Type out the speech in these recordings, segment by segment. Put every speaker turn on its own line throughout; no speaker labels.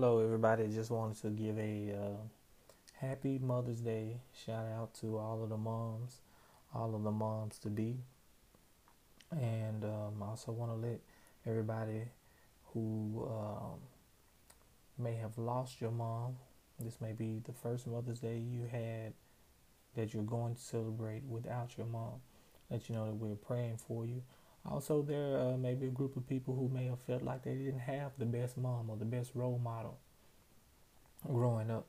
Hello, everybody. Just wanted to give a uh, happy Mother's Day shout out to all of the moms, all of the moms to be, and um, I also want to let everybody who um, may have lost your mom. This may be the first Mother's Day you had that you're going to celebrate without your mom. Let you know that we're praying for you. Also, there uh, may be a group of people who may have felt like they didn't have the best mom or the best role model growing up.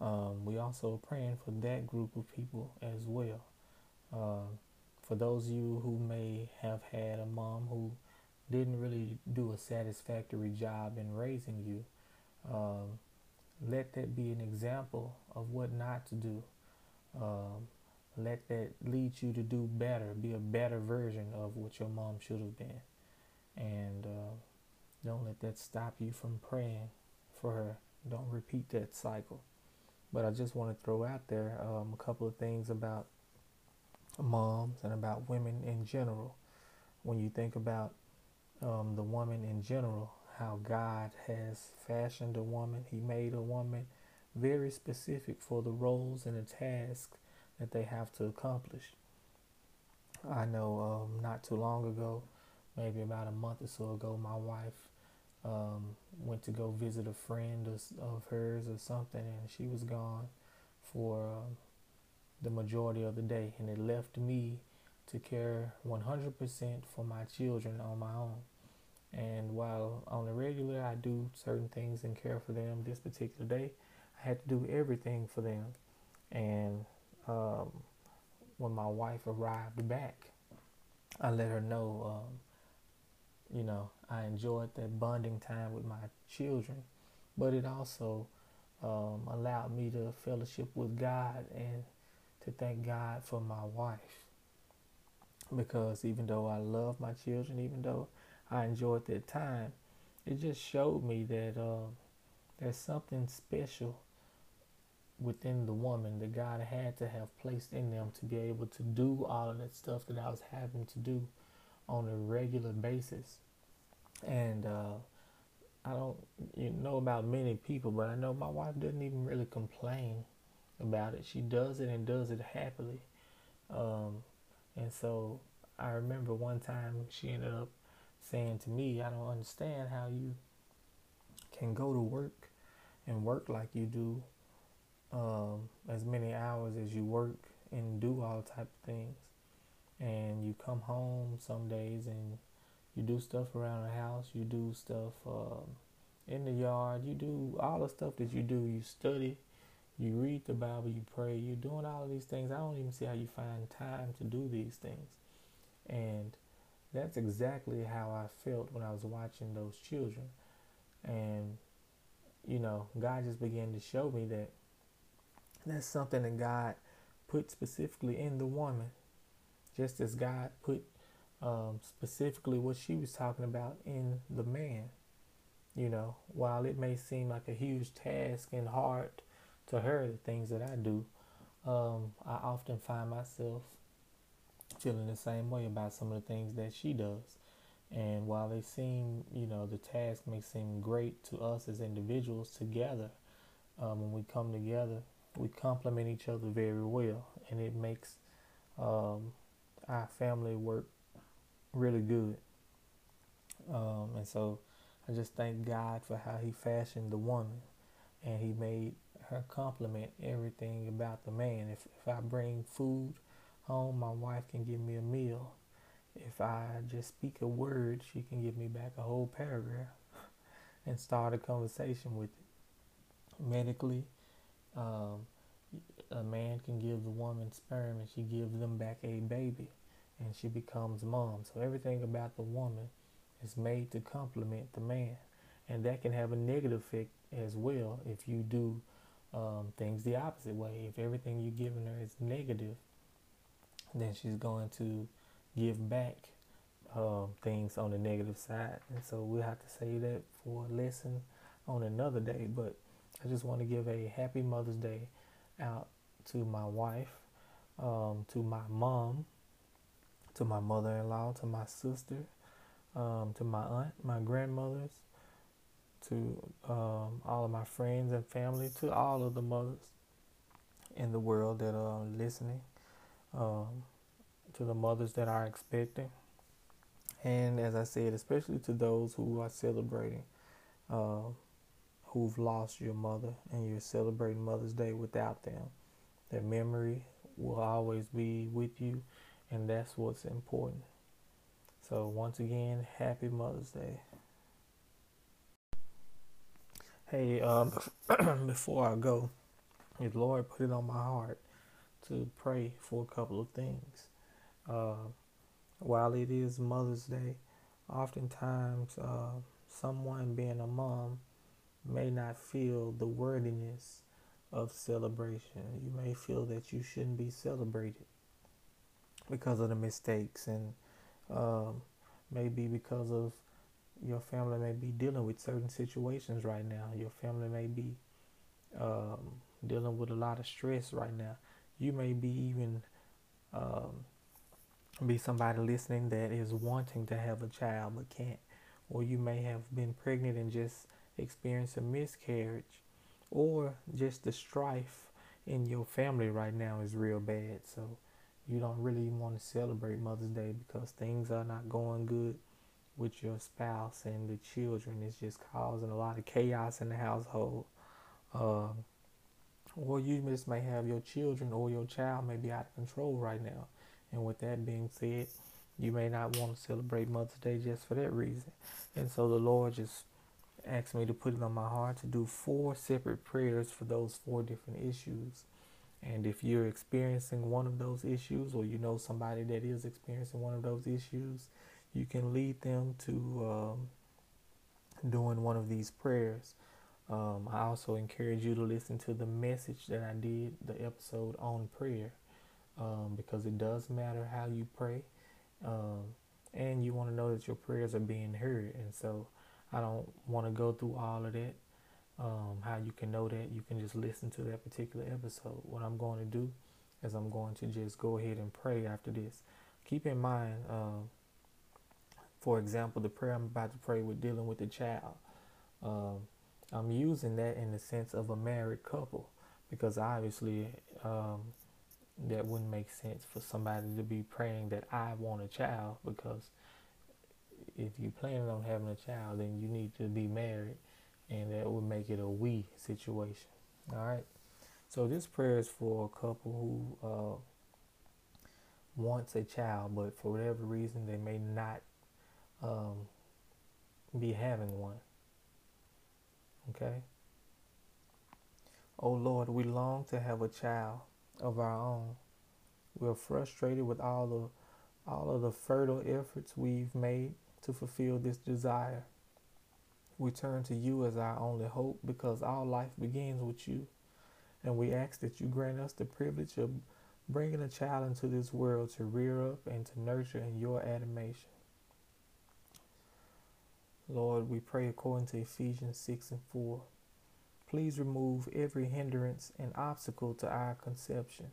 Um, we also are praying for that group of people as well. Uh, for those of you who may have had a mom who didn't really do a satisfactory job in raising you, um, let that be an example of what not to do. Um, let that lead you to do better, be a better version of what your mom should have been. And uh, don't let that stop you from praying for her. Don't repeat that cycle. But I just want to throw out there um, a couple of things about moms and about women in general. When you think about um, the woman in general, how God has fashioned a woman, He made a woman very specific for the roles and the tasks that they have to accomplish. I know um, not too long ago, maybe about a month or so ago, my wife um, went to go visit a friend of, of, hers or something, and she was gone for um, the majority of the day, and it left me to care 100% for my children on my own. And while on the regular I do certain things and care for them, this particular day I had to do everything for them. And um, when my wife arrived back, I let her know, um, you know, I enjoyed that bonding time with my children, but it also um, allowed me to fellowship with God and to thank God for my wife. Because even though I love my children, even though I enjoyed that time, it just showed me that uh, there's something special within the woman that God had to have placed in them to be able to do all of that stuff that I was having to do on a regular basis. And uh, I don't you know about many people, but I know my wife doesn't even really complain about it. She does it and does it happily. Um, and so I remember one time she ended up saying to me, I don't understand how you can go to work and work like you do um, as many hours as you work and do all type of things. And you come home some days and you do stuff around the house. You do stuff um, in the yard. You do all the stuff that you do. You study. You read the bible. You pray. You're doing all of these things. I don't even see how you find time to do these things. And that's exactly how i felt when i was watching those children. And you know god just began to show me that that's something that God put specifically in the woman, just as God put um, specifically what she was talking about in the man. You know, while it may seem like a huge task and hard to her, the things that I do, um, I often find myself feeling the same way about some of the things that she does. And while they seem, you know, the task may seem great to us as individuals together, um, when we come together we complement each other very well, and it makes um, our family work really good. Um, and so I just thank God for how He fashioned the woman, and He made her complement everything about the man. If if I bring food home, my wife can give me a meal. If I just speak a word, she can give me back a whole paragraph and start a conversation with it. Medically, um, a man can give the woman sperm and she gives them back a baby and she becomes mom. So everything about the woman is made to complement the man. And that can have a negative effect as well if you do um, things the opposite way. If everything you're giving her is negative, then she's going to give back um, things on the negative side. And so we'll have to say that for a lesson on another day. But I just want to give a happy Mother's Day out to my wife, um, to my mom, to my mother in law, to my sister, um, to my aunt, my grandmothers, to um, all of my friends and family, to all of the mothers in the world that are listening, um, to the mothers that are expecting, and as I said, especially to those who are celebrating, uh, who've lost your mother, and you're celebrating Mother's Day without them. Their memory will always be with you, and that's what's important. So, once again, happy Mother's Day. Hey, um, before I go, the Lord put it on my heart to pray for a couple of things. Uh, while it is Mother's Day, oftentimes uh, someone being a mom may not feel the worthiness of celebration. You may feel that you shouldn't be celebrated because of the mistakes and um, maybe because of your family may be dealing with certain situations right now. Your family may be um, dealing with a lot of stress right now. You may be even um, be somebody listening that is wanting to have a child but can't, or you may have been pregnant and just experienced a miscarriage, or just the strife in your family right now is real bad. So you don't really want to celebrate Mother's Day because things are not going good with your spouse and the children. It's just causing a lot of chaos in the household. Uh, or you just may have your children or your child may be out of control right now. And with that being said, you may not want to celebrate Mother's Day just for that reason. And so the Lord just asked me to put it on my heart to do four separate prayers for those four different issues. And if you're experiencing one of those issues, or you know somebody that is experiencing one of those issues, you can lead them to um, doing one of these prayers. Um, I also encourage you to listen to the message that I did, the episode on prayer, um, because it does matter how you pray. Um, and you want to know that your prayers are being heard. And so I don't want to go through all of that. Um, how you can know that, you can just listen to that particular episode. What I'm going to do is I'm going to just go ahead and pray after this. Keep in mind, uh, for example, the prayer I'm about to pray with dealing with the child. Um, I'm using that in the sense of a married couple because obviously um, that wouldn't make sense for somebody to be praying that I want a child because if you planning on having a child, then you need to be married, and that would make it a we situation. All right. So this prayer is for a couple who uh, wants a child, but for whatever reason they may not um, be having one. Okay. Oh Lord, we long to have a child of our own. We're frustrated with all the all of the fertile efforts we've made to fulfill this desire. We turn to you as our only hope because our life begins with you. And we ask that you grant us the privilege of bringing a child into this world to rear up and to nurture in your animation. Lord, we pray according to Ephesians 6 and 4. Please remove every hindrance and obstacle to our conception.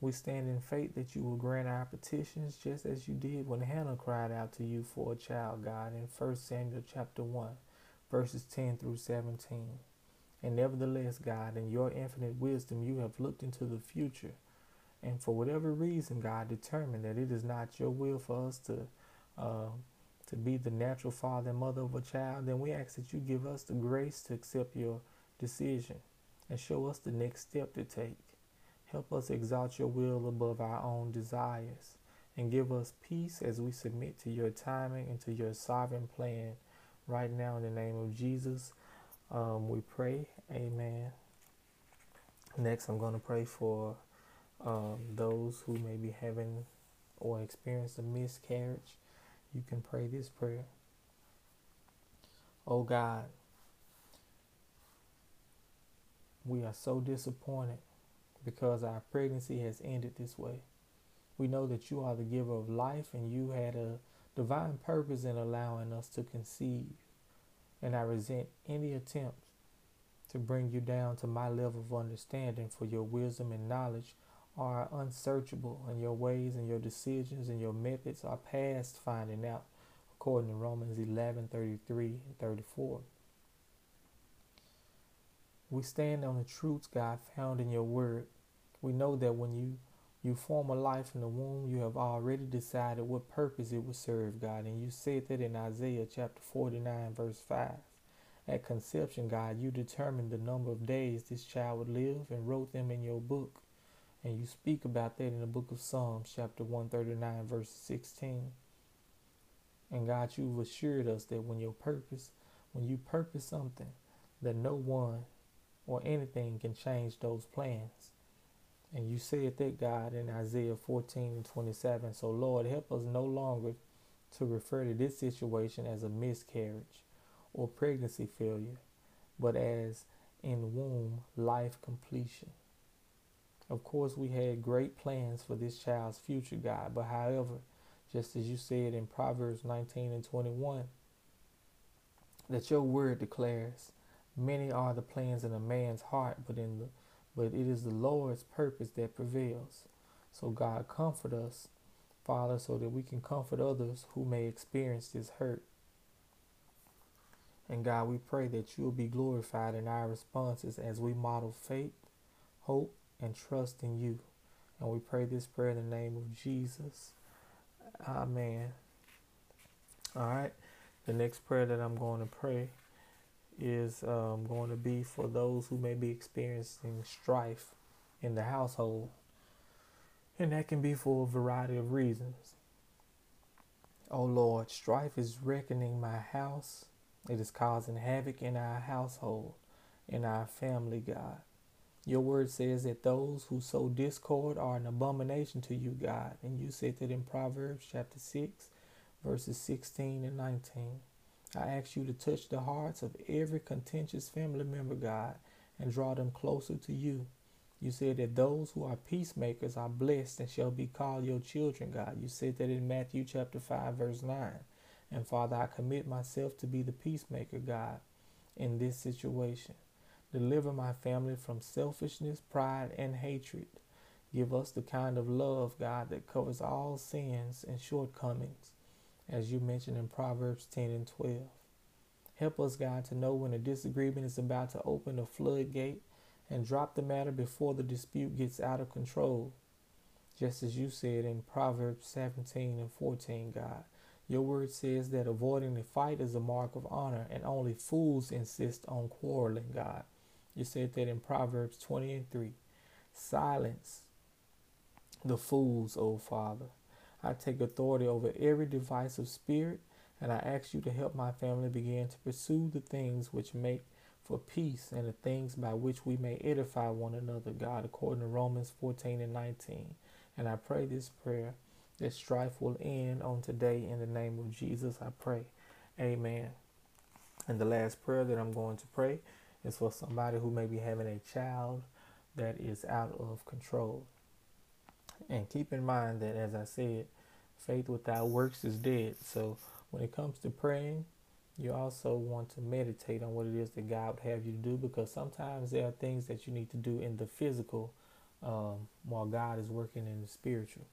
We stand in faith that you will grant our petitions just as you did when Hannah cried out to you for a child, God, in 1 Samuel chapter 1, verses 10 through 17. And nevertheless, God, in your infinite wisdom, you have looked into the future. And for whatever reason, God, determined that it is not your will for us to uh, to be the natural father and mother of a child, then we ask that you give us the grace to accept your decision and show us the next step to take. Help us exalt your will above our own desires and give us peace as we submit to your timing and to your sovereign plan. Right now, in the name of Jesus, um, we pray. Amen. Next, I'm going to pray for um, those who may be having or experience a miscarriage you can pray this prayer. Oh God, we are so disappointed because our pregnancy has ended this way. We know that you are the giver of life and you had a divine purpose in allowing us to conceive. And I resent any attempt to bring you down to my level of understanding for your wisdom and knowledge are unsearchable, and your ways and your decisions and your methods are past finding out, according to Romans 11 33 and 34. We stand on the truths, God, found in your word. We know that when you you form a life in the womb, you have already decided what purpose it will serve, God. And you said that in Isaiah chapter 49, verse 5. At conception, God, you determined the number of days this child would live and wrote them in your book. And you speak about that in the book of Psalms, chapter 139, verse 16. And God, you've assured us that when your purpose, when you purpose something, that no one or anything can change those plans. And you said that, God, in Isaiah 14 and 27. So, Lord, help us no longer to refer to this situation as a miscarriage or pregnancy failure, but as in womb life completion. Of course, we had great plans for this child's future, God, but however, just as you said in Proverbs 19 and 21, that your word declares, many are the plans in a man's heart, but in the but it is the Lord's purpose that prevails. So God comfort us, Father, so that we can comfort others who may experience this hurt. And God, we pray that you will be glorified in our responses as we model faith, hope, and trust in you. And we pray this prayer in the name of Jesus. Amen. All right. The next prayer that I'm going to pray is um, going to be for those who may be experiencing strife in the household. And that can be for a variety of reasons. Oh Lord, strife is reckoning my house. It is causing havoc in our household, in our family, God. Your word says that those who sow discord are an abomination to you, God. And you said that in Proverbs chapter 6, verses 16 and 19. I ask you to touch the hearts of every contentious family member, God, and draw them closer to you. You said that those who are peacemakers are blessed and shall be called your children, God. You said that in Matthew chapter 5, verse 9. And Father, I commit myself to be the peacemaker, God, in this situation. Deliver my family from selfishness, pride, and hatred. Give us the kind of love, God, that covers all sins and shortcomings, as you mentioned in Proverbs 10 and 12. Help us, God, to know when a disagreement is about to open a floodgate and drop the matter before the dispute gets out of control. Just as you said in Proverbs 17 and 14, God. Your word says that avoiding a fight is a mark of honor, and only fools insist on quarreling, God. You said that in Proverbs 20 and 3. Silence the fools, O Father. I take authority over every divisive spirit, and I ask you to help my family begin to pursue the things which make for peace and the things by which we may edify one another, God, according to Romans 14 and 19. And I pray this prayer that strife will end on today in the name of Jesus. I pray. Amen. And the last prayer that I'm going to pray is for somebody who may be having a child that is out of control. And keep in mind that, as I said, faith without works is dead. So when it comes to praying, you also want to meditate on what it is that God would have you to do because sometimes there are things that you need to do in the physical um, while God is working in the spiritual.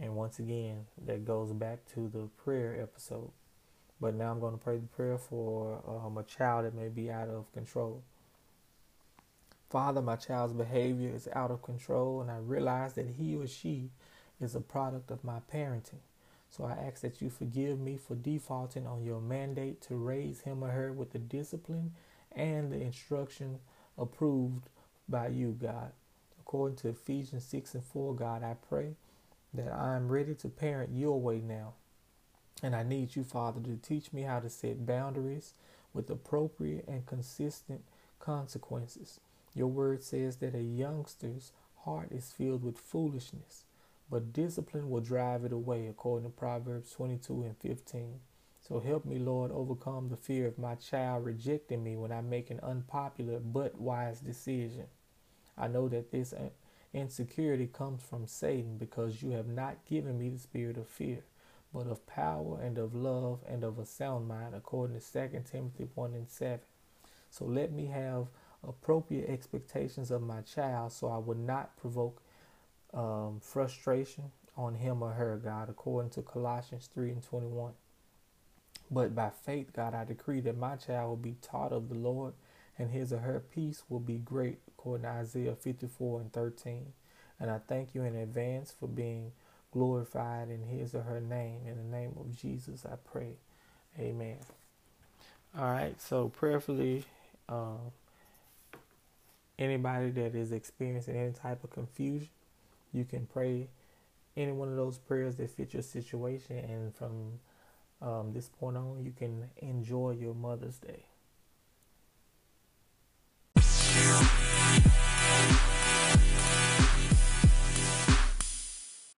And once again, that goes back to the prayer episode. But now I'm going to pray the prayer for um, a child that may be out of control. Father, my child's behavior is out of control, and I realize that he or she is a product of my parenting. So I ask that you forgive me for defaulting on your mandate to raise him or her with the discipline and the instruction approved by you, God. According to Ephesians 6 and 4, God, I pray that I am ready to parent your way now. And I need you, Father, to teach me how to set boundaries with appropriate and consistent consequences. Your word says that a youngster's heart is filled with foolishness, but discipline will drive it away, according to Proverbs 22 and 15. So help me, Lord, overcome the fear of my child rejecting me when I make an unpopular but wise decision. I know that this Insecurity comes from Satan because you have not given me the spirit of fear, but of power and of love and of a sound mind, according to 2 Timothy 1 and 7. So let me have appropriate expectations of my child so I would not provoke um, frustration on him or her, God, according to Colossians 3 and 21. But by faith, God, I decree that my child will be taught of the Lord and his or her peace will be great, according to Isaiah 54 and 13. And I thank you in advance for being glorified in his or her name. In the name of Jesus, I pray. Amen. All right, so prayerfully, um, anybody that is experiencing any type of confusion, you can pray any one of those prayers that fit your situation, and from um, this point on, you can enjoy your Mother's Day.